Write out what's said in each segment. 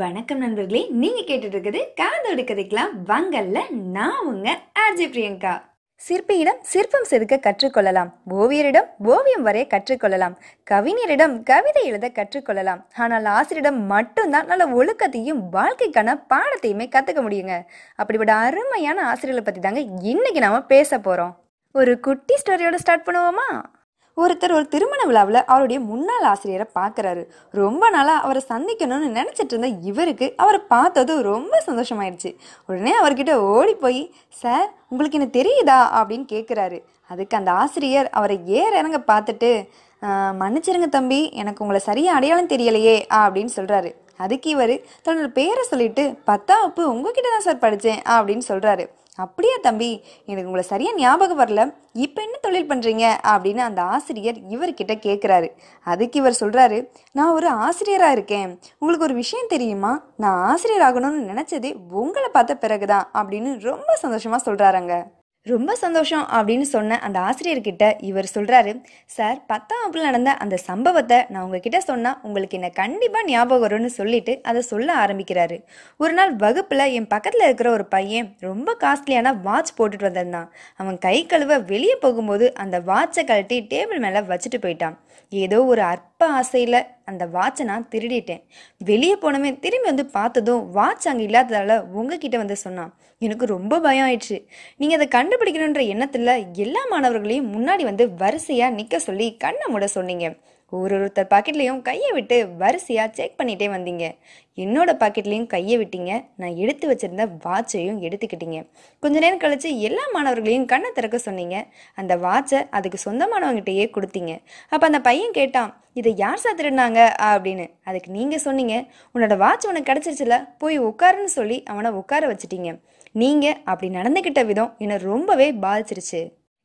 வணக்கம் நண்பர்களே நீங்க கேட்டுட்டு இருக்குது காதோடு கதைக்கலாம். வங்கல்ல நான் உங்க ஆர்ஜே பிரியங்கா. சிற்பியிடம் சிற்பம் செதுக்க கற்றுக்கொள்ளலாம். ஓவியரிடம் ஓவியம் வரைய கற்றுக்கொள்ளலாம். கவிஞரிடம் கவிதை எழுத கற்றுக்கொள்ளலாம். ஆனால் ஆசிரியரிடம் மட்டும்தான் நல்ல ஒழுக்கத்தையும் வாழ்க்கைக்கான பாடத்தையுமே கத்துக்க முடியுங்க. அப்படிப்பட்ட அருமையான ஆசிரியர்களை பத்தி தாங்க இன்னைக்கு நாம பேச போறோம். ஒரு குட்டி ஸ்டோரியோட ஸ்டார்ட் பண்ணுவோமா? ஒருத்தர் ஒரு திருமண விழாவில் அவருடைய முன்னாள் ஆசிரியரை பார்க்குறாரு ரொம்ப நாளாக அவரை சந்திக்கணும்னு நினச்சிட்டு இருந்த இவருக்கு அவரை பார்த்ததும் ரொம்ப சந்தோஷமாயிடுச்சு உடனே அவர்கிட்ட ஓடி போய் சார் உங்களுக்கு என்ன தெரியுதா? அப்படின்னு கேட்குறாரு அதுக்கு அந்த ஆசிரியர் அவரை ஏற இறங்க பார்த்துட்டு மன்னிச்சிருங்க தம்பி எனக்கு உங்களை சரியாக அடையாளம் தெரியலையே அப்படின்னு சொல்கிறாரு அதுக்கு இவர் தன்னோட பேரை சொல்லிட்டு பத்தாம் வகுப்பு உங்ககிட்ட தான் சார் படித்தேன் அப்படின்னு சொல்கிறாரு அப்படியா தம்பி? எனக்கு உங்களை சரியாக ஞாபகம் வரல. இப்போ என்ன தொழில் பண்ணுறீங்க அப்படின்னு அந்த ஆசிரியர் இவர்கிட்ட கேட்குறாரு அதுக்கு இவர் சொல்கிறாரு நான் ஒரு ஆசிரியராக இருக்கேன். உங்களுக்கு ஒரு விஷயம் தெரியுமா? நான் ஆசிரியர் ஆகணும்னு நினச்சதே உங்களை பார்த்த பிறகுதான். அப்படின்னு ரொம்ப சந்தோஷமாக சொல்கிறாருங்க ரொம்ப சந்தோஷம் அப்படின்னு சொன்ன அந்த ஆசிரியர்கிட்ட இவர் சொல்கிறாரு சார் பத்தாம் வகுப்புல நடந்த அந்த சம்பவத்தை நான் உங்ககிட்ட சொன்னால் உங்களுக்கு என்ன கண்டிப்பாக ஞாபகம் வரும்னு சொல்லிட்டு அதை சொல்ல ஆரம்பிக்கிறாரு. ஒரு நாள் வகுப்பில் என் பக்கத்தில் இருக்கிற ஒரு பையன் ரொம்ப காஸ்ட்லியான வாட்ச் போட்டுட்டு வந்திருந்தான். அவன் கை கழுவ வெளியே போகும்போது அந்த வாட்சை கழட்டி டேபிள் மேலே வச்சுட்டு போயிட்டான். ஏதோ ஒரு அற்ப ஆசையில் அந்த வாட்சை நான் திருடிட்டேன். வெளியே போனவன் திரும்பி வந்து பார்த்ததும் வாட்ச் அங்கே இல்லாததால உங்ககிட்ட வந்து சொன்னான். எனக்கு ரொம்ப பயம் ஆயிடுச்சு. நீங்கள் அதை கண்டுபிடிக்கணுன்ற எண்ணத்தில் எல்லா மாணவர்களையும் முன்னாடி வந்து வரிசையாக நிற்க சொல்லி கண்ணை மூட சொன்னீங்க. ஒரு ஒருத்தர் பாக்கெட்லேயும் கையை விட்டு வரிசையாக செக் பண்ணிகிட்டே வந்தீங்க. என்னோட பாக்கெட்லேயும் கையை விட்டீங்க. நான் எடுத்து வச்சிருந்த வாட்சையும் எடுத்துக்கிட்டீங்க. கொஞ்ச நேரம் கழித்து எல்லா மாணவர்களையும் கண்ணை திறக்க சொன்னீங்க. அந்த வாட்சை அதுக்கு சொந்தமானவங்ககிட்டயே கொடுத்தீங்க. அப்போ அந்த பையன் கேட்டான் இதை யார் சாத்திருந்தாங்க? அப்படின்னு. அதுக்கு நீங்கள் சொன்னீங்க. உன்னோட வாட்ச் உனக்கு கிடச்சிருச்சுல போய் உட்காருன்னு சொல்லி அவனை உட்கார வச்சிட்டீங்க. நீங்கள் அப்படி நடந்துக்கிட்ட விதம் என்னை ரொம்பவே பாதிச்சிருச்சு.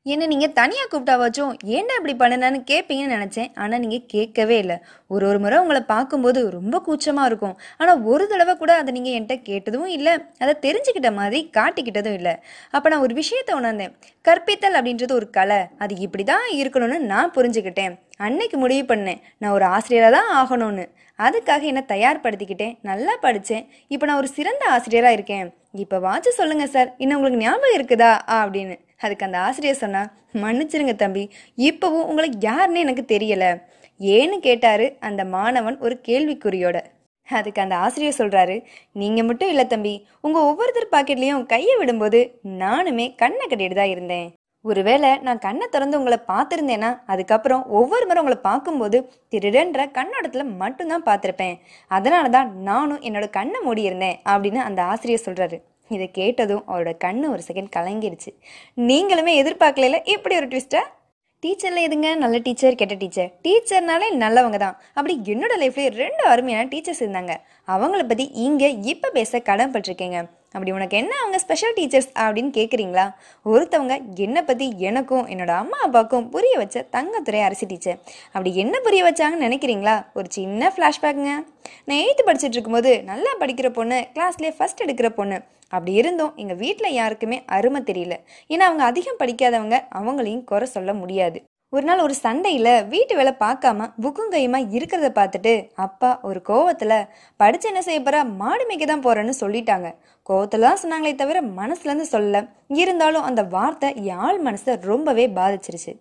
என்ன நீங்கள் தனியாக கூப்பிட்டாவாச்சும் ஏன்டா இப்படி பண்ணுனேன்னு கேட்பீங்கன்னு நினச்சேன். ஆனால் நீங்கள் கேட்கவே இல்லை. ஒரு ஒரு முறை உங்களை பார்க்கும்போது ரொம்ப கூச்சமாக இருக்கும். ஆனால் ஒரு தடவை கூட அதை நீங்கள் என்கிட்ட கேட்டதும் இல்லை. அதை தெரிஞ்சுக்கிட்ட மாதிரி காட்டிக்கிட்டதும் இல்லை. அப்போ நான் ஒரு விஷயத்தை உணர்ந்தேன். கற்பித்தல் அப்படின்றது ஒரு கலை. அது இப்படி தான் இருக்கணும்னு நான் புரிஞ்சுக்கிட்டேன். அன்னைக்கு முடிவு பண்ணேன். நான் ஒரு ஆசிரியராக தான் ஆகணும்னு. அதுக்காக என்னை தயார்படுத்திக்கிட்டேன். நல்லா படித்தேன் இப்போ நான் ஒரு சிறந்த ஆசிரியராக இருக்கேன். இப்போ வாட்ச சொல்லுங்க சார். இன்னும் உங்களுக்கு ஞாபகம் இருக்குதா? அப்படின்னு. அதுக்கு அந்த ஆசிரியர் சொன்னா மன்னிச்சிருங்க தம்பி. இப்போவும் உங்களுக்கு யாருன்னு எனக்கு தெரியல. ஏன்னு கேட்டாரு அந்த மாணவன் ஒரு கேள்விக்குறியோட. அதுக்கு அந்த ஆசிரியர் சொல்றாரு நீங்க மட்டும் இல்லை தம்பி. உங்க ஒவ்வொருத்தர் பாக்கெட்லயும் கையை விடும்போது நானுமே கண்ணை கட்டிட்டு தான் இருந்தேன். ஒருவேளை நான் கண்ணை திறந்து உங்களை பார்த்துருந்தேன்னா அதுக்கப்புறம் ஒவ்வொரு முறை உங்களை பார்க்கும்போது திருடன்ற கண்ணோடத்தில் மட்டும்தான் பார்த்துருப்பேன். அதனால தான் நானும் என்னோட கண்ணை மூடியிருந்தேன் அப்படின்னு அந்த ஆசிரியர் சொல்கிறாரு இதை கேட்டதும் அவரோட கண்ணு ஒரு செகண்ட் கலங்கிருச்சு. நீங்களுமே எதிர்பார்க்கல இப்படி ஒரு ட்விஸ்ட்டை டீச்சர்ல எதுங்க? நல்ல டீச்சர் கெட்ட டீச்சர். டீச்சர்னாலே நல்லவங்க தான் அப்படி என்னோட லைஃப்லேயே ரெண்டு அருமையான டீச்சர்ஸ் இருந்தாங்க. அவங்கள பற்றி இங்கே இப்போ பேச கடமைப்பட்டிருக்கேங்க அப்படி உனக்கு என்ன அவங்க ஸ்பெஷல் டீச்சர்ஸ் அப்படின்னு கேட்குறீங்களா ஒருத்தவங்க என்னை பற்றி எனக்கும் என்னோட அம்மா அப்பாவுக்கும் புரிய வச்ச தங்கத்துறை அரசி டீச்சர் அப்படி என்ன புரிய வச்சாங்கன்னு நினைக்கிறீங்களா? ஒரு சின்ன ஃப்ளாஷ்பேக்குங்க நான் எயித்து படிச்சுட்டு இருக்கும்போது நல்லா படிக்கிற பொண்ணு கிளாஸ்லேயே ஃபர்ஸ்ட் எடுக்கிற பொண்ணு. அப்படி இருந்தும் எங்கள் வீட்டில் யாருக்குமே அருமை தெரியல. ஏன்னா அவங்க அதிகம் படிக்காதவங்க அவங்களையும் குறை சொல்ல முடியாது. ஒரு நாள் ஒரு சண்டையில் வீட்டு வேலை பார்க்காம புக்கும் கையுமா இருக்கிறத பார்த்துட்டு அப்பா ஒரு கோவத்தில் படித்து என்ன செய்ய போகிறா மாடு மேய்க்க தான் போகிறேன்னு சொல்லிட்டாங்க. கோவத்தில் தான் சொன்னாங்களே தவிர மனசுலேருந்து சொல்லலை. இருந்தாலும் அந்த வார்த்தை யாழ் மனசை ரொம்பவே பாதிச்சிருச்சு.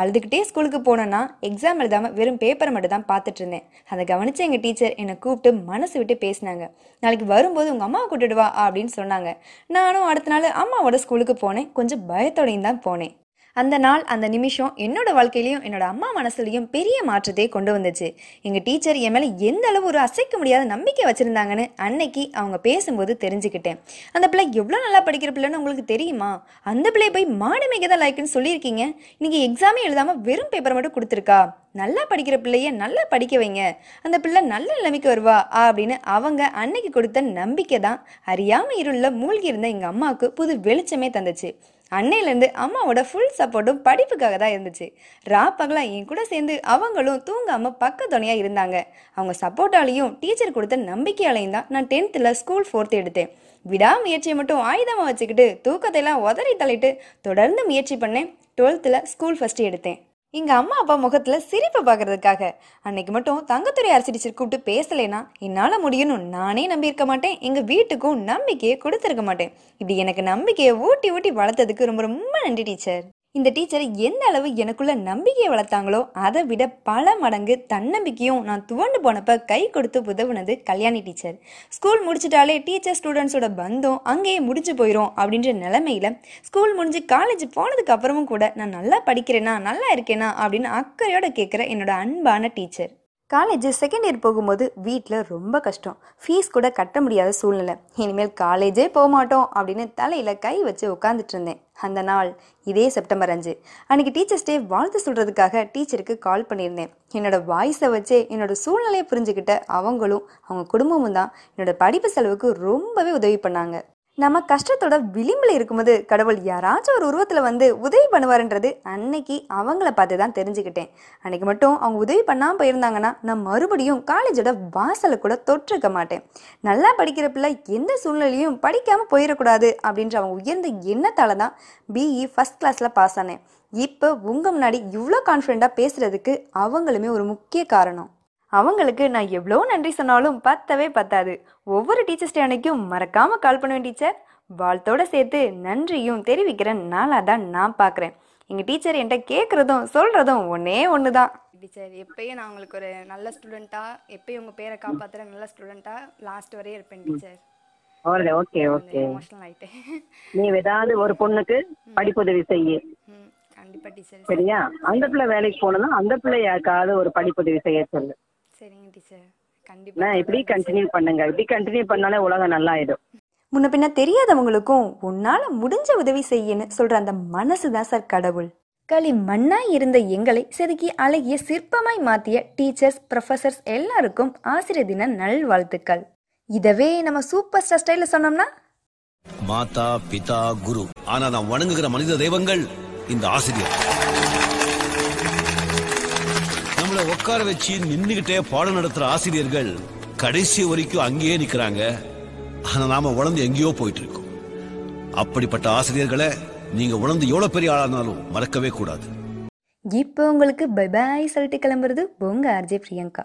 அழுதுகிட்டே ஸ்கூலுக்கு போனேன்னா எக்ஸாம் எழுதாமல் வெறும் பேப்பரை மட்டும் தான் பார்த்துட்டு இருந்தேன். அதை கவனித்து எங்கள் டீச்சர் என்னை கூப்பிட்டு மனசு விட்டு பேசினாங்க. நாளைக்கு வரும்போது உங்கள் அம்மாவை கூட்டிட்டு வா அப்படின்னு சொன்னாங்க. நானும் அடுத்த நாள் அம்மாவோட ஸ்கூலுக்கு போனேன். கொஞ்சம் பயத்தோடையும் தான் போனேன். அந்த நாள் அந்த நிமிஷம் என்னோட வாழ்க்கையிலையும் என்னோட அம்மா மனசுலையும் பெரிய மாற்றத்தை கொண்டு வந்துச்சு. எங்க டீச்சர் என் மேல எந்த அளவு ஒரு அசைக்க முடியாத நம்பிக்கை வச்சிருந்தாங்கன்னு அன்னைக்கு அவங்க பேசும்போது தெரிஞ்சுக்கிட்டேன். அந்த பிள்ளை எவ்வளோ நல்லா படிக்கிற பிள்ளைன்னு உங்களுக்கு தெரியுமா? அந்த பிள்ளை போய் மாடு தான் லைக்குன்னு சொல்லியிருக்கீங்க. இன்னைக்கு எக்ஸாமே எழுதாம வெறும் பேப்பர் மட்டும் கொடுத்துருக்கா? நல்லா படிக்கிற பிள்ளைய நல்லா படிக்க வைங்க. அந்த பிள்ளை நல்ல நிலைமைக்கு வருவா அப்படின்னு அவங்க அன்னைக்கு கொடுத்த நம்பிக்கை தான் அறியாம இருள்ள மூழ்கி இருந்த எங்க அம்மாவுக்கு புது வெளிச்சமே தந்துச்சு. அன்னையிலேருந்து அம்மாவோட ஃபுல் சப்போர்ட்டும் படிப்புக்காக தான் இருந்துச்சு. ரா பகலா என் கூட சேர்ந்து அவங்களும் தூங்காமல் பக்க இருந்தாங்க. அவங்க சப்போர்ட்டாலையும் டீச்சர் கொடுத்த நம்பிக்கையாலையும் தான் நான் டென்த்தில் ஸ்கூல் ஃபோர்த் எடுத்தேன். விடாமுயற்சியை மட்டும் ஆயுதமாக வச்சுக்கிட்டு தூக்கத்தை எல்லாம் உதறி தள்ளிட்டு தொடர்ந்து முயற்சி பண்ணேன். டுவெல்த்தில் ஸ்கூல் ஃபஸ்ட்டு எடுத்தேன். எங்க அம்மா அப்பா முகத்துல சிரிப்பு பார்க்கறதுக்காக அன்னைக்கு மட்டும் தங்கத்துறை அரசி டீச்சர் கூப்பிட்டு பேசலைனா என்னால முடியும்னு நானே நம்பியிருக்க மாட்டேன். எங்க வீட்டுக்கும் நம்பிக்கையை கொடுத்துருக்க மாட்டேன். இப்படி எனக்கு நம்பிக்கையை ஊட்டி ஊட்டி வளர்த்ததுக்கு ரொம்ப ரொம்ப நன்றி டீச்சர். இந்த டீச்சர் எந்த அளவு எனக்குள்ள நம்பிக்கையை வளர்த்தாங்களோ அதை விட பல மடங்கு தன்னம்பிக்கையும் நான் துவண்டு போனப்ப கை கொடுத்து உதவுனது கல்யாணி டீச்சர். ஸ்கூல் முடிச்சிட்டாலே டீச்சர் ஸ்டூடெண்ட்ஸோட பந்தம் அங்கேயே முடிஞ்சு போயிடும் அப்படின்ற நிலைமையில ஸ்கூல் முடிஞ்சு காலேஜ் போனதுக்கு அப்புறமும் கூட நான் நல்லா படிக்கிறேனா நல்லா இருக்கேனா அப்படின்னு அக்கறையோட கேட்குற என்னோட அன்பான டீச்சர். காலேஜ் செகண்ட் இயர் போகும்போது வீட்டில் ரொம்ப கஷ்டம். ஃபீஸ் கூட கட்ட முடியாத சூழ்நிலை. இனிமேல் காலேஜே போக மாட்டோம் அப்படின்னு தலையில் கை வச்சு உட்காந்துட்டு இருந்தேன். அந்த நாள் இதே செப்டம்பர் அஞ்சு. அன்னைக்கு டீச்சர்ஸ் டே வாழ்த்து சொல்கிறதுக்காக டீச்சருக்கு கால் பண்ணியிருந்தேன். என்னோட வாய்ஸை வச்சே என்னோட சூழ்நிலையை புரிஞ்சுக்கிட்ட அவங்களும் அவங்க குடும்பமும் தான் என்னோட படிப்பு செலவுக்கு ரொம்பவே உதவி பண்ணாங்க. நம்ம கஷ்டத்தோட விளிம்பில் இருக்கும்போது கடவுள் யாராச்சும் ஒரு உருவத்தில் வந்து உதவி பண்ணுவாருன்றது அன்னைக்கு அவங்கள பார்த்து தான் தெரிஞ்சுக்கிட்டேன். அன்னைக்கு மட்டும் அவங்க உதவி பண்ணாமல் போயிருந்தாங்கன்னா நான் மறுபடியும் காலேஜோட வாசலை கூட தொற்றிருக்க மாட்டேன். நல்லா படிக்கிற பிள்ளை எந்த சூழ்நிலையும் படிக்காமல் போயிடக்கூடாது அப்படின்ற அவங்க உயர்ந்த எண்ணத்தால் தான் பிஇ ஃபஸ்ட் கிளாஸில் பாஸ் ஆனேன். இப்போ உங்கள் முன்னாடி இவ்வளோ கான்ஃபிடெண்ட்டாக பேசுகிறதுக்கு அவங்களுமே ஒரு முக்கிய காரணம். அவங்களுக்கு நான் எவ்வளோ நன்றி சொன்னாலும் பத்தவே பத்தாது. ஒவ்வொரு டீச்சர்ஸ் டே அன்னைக்கும் மறக்காம கால் பண்ணுவேன் டீச்சர் வாழ்த்தோட சேர்த்து நன்றியும் தெரிவிக்கிற நாளாக தான் நான் பார்க்குறேன் எங்கள் டீச்சர் என்கிட்ட கேட்குறதும் சொல்கிறதும் ஒன்றே ஒன்று தான் டீச்சர் எப்பயும் நான் உங்களுக்கு ஒரு நல்ல ஸ்டூடெண்ட்டாக எப்பயும் உங்கள் பேரை காப்பாற்றுற நல்ல ஸ்டூடெண்ட்டாக லாஸ்ட் வரையும் இருப்பேன் teacher okay okay okay emotional ஆயிட்டேன். நீ ஏதாவது ஒரு பொண்ணுக்கு படிப்புதவி செய்ய. ம் கண்டிப்பாக டீச்சர் சரியா? அந்த பிள்ளை வேலைக்கு போனோம்னா அந்த பிள்ளை யாருக்காவது ஒரு படிப்புதவி செய்ய சொல்லு. சரிங்க டீச்சர். நான் கண்டிப்பாக இப்படி கண்டினியூ பண்ணுங்க. இப்படி கண்டினியூ பண்ணாலே உலகம் நல்லா ஆயிடும் முன்ன பின்ன தெரியாதவங்களுக்கும் உன்னால் முடிஞ்ச உதவி செய்யன்னு சொல்கிற அந்த மனசு தான் சார் கடவுள். களி மண்ணாய் இருந்த எங்களை செதுக்கி அழகிய சிற்பமாய் மாத்திய டீச்சர்ஸ் ப்ரொஃபசர்ஸ் எல்லாருக்கும் ஆசிரியர் தின நல்வாழ்த்துக்கள். இதவே நம்ம சூப்பர் ஸ்டார் ஸ்டைல சொன்னோம்னா? மாதா பிதா குரு. ஆனா நான் வணங்குகிற மனித தெய்வங்கள் இந்த ஆசிரியர் நம்மளை உட்கார வச்சு நின்னுகிட்டே பாடம் நடத்துற ஆசிரியர்கள் கடைசி வரைக்கும் அங்கேயே நிக்கிறாங்க. ஆனா நாம உழந்து எங்கேயோ போயிட்டு இருக்கோம் அப்படிப்பட்ட ஆசிரியர்களை நீங்க உணர்ந்து எவ்வளவு பெரிய ஆளானாலும் மறக்கவே கூடாது. இப்போ உங்களுக்கு பை பாய் சொல்லிட்டு கிளம்புறது உங்க ஆர்ஜே பிரியங்கா.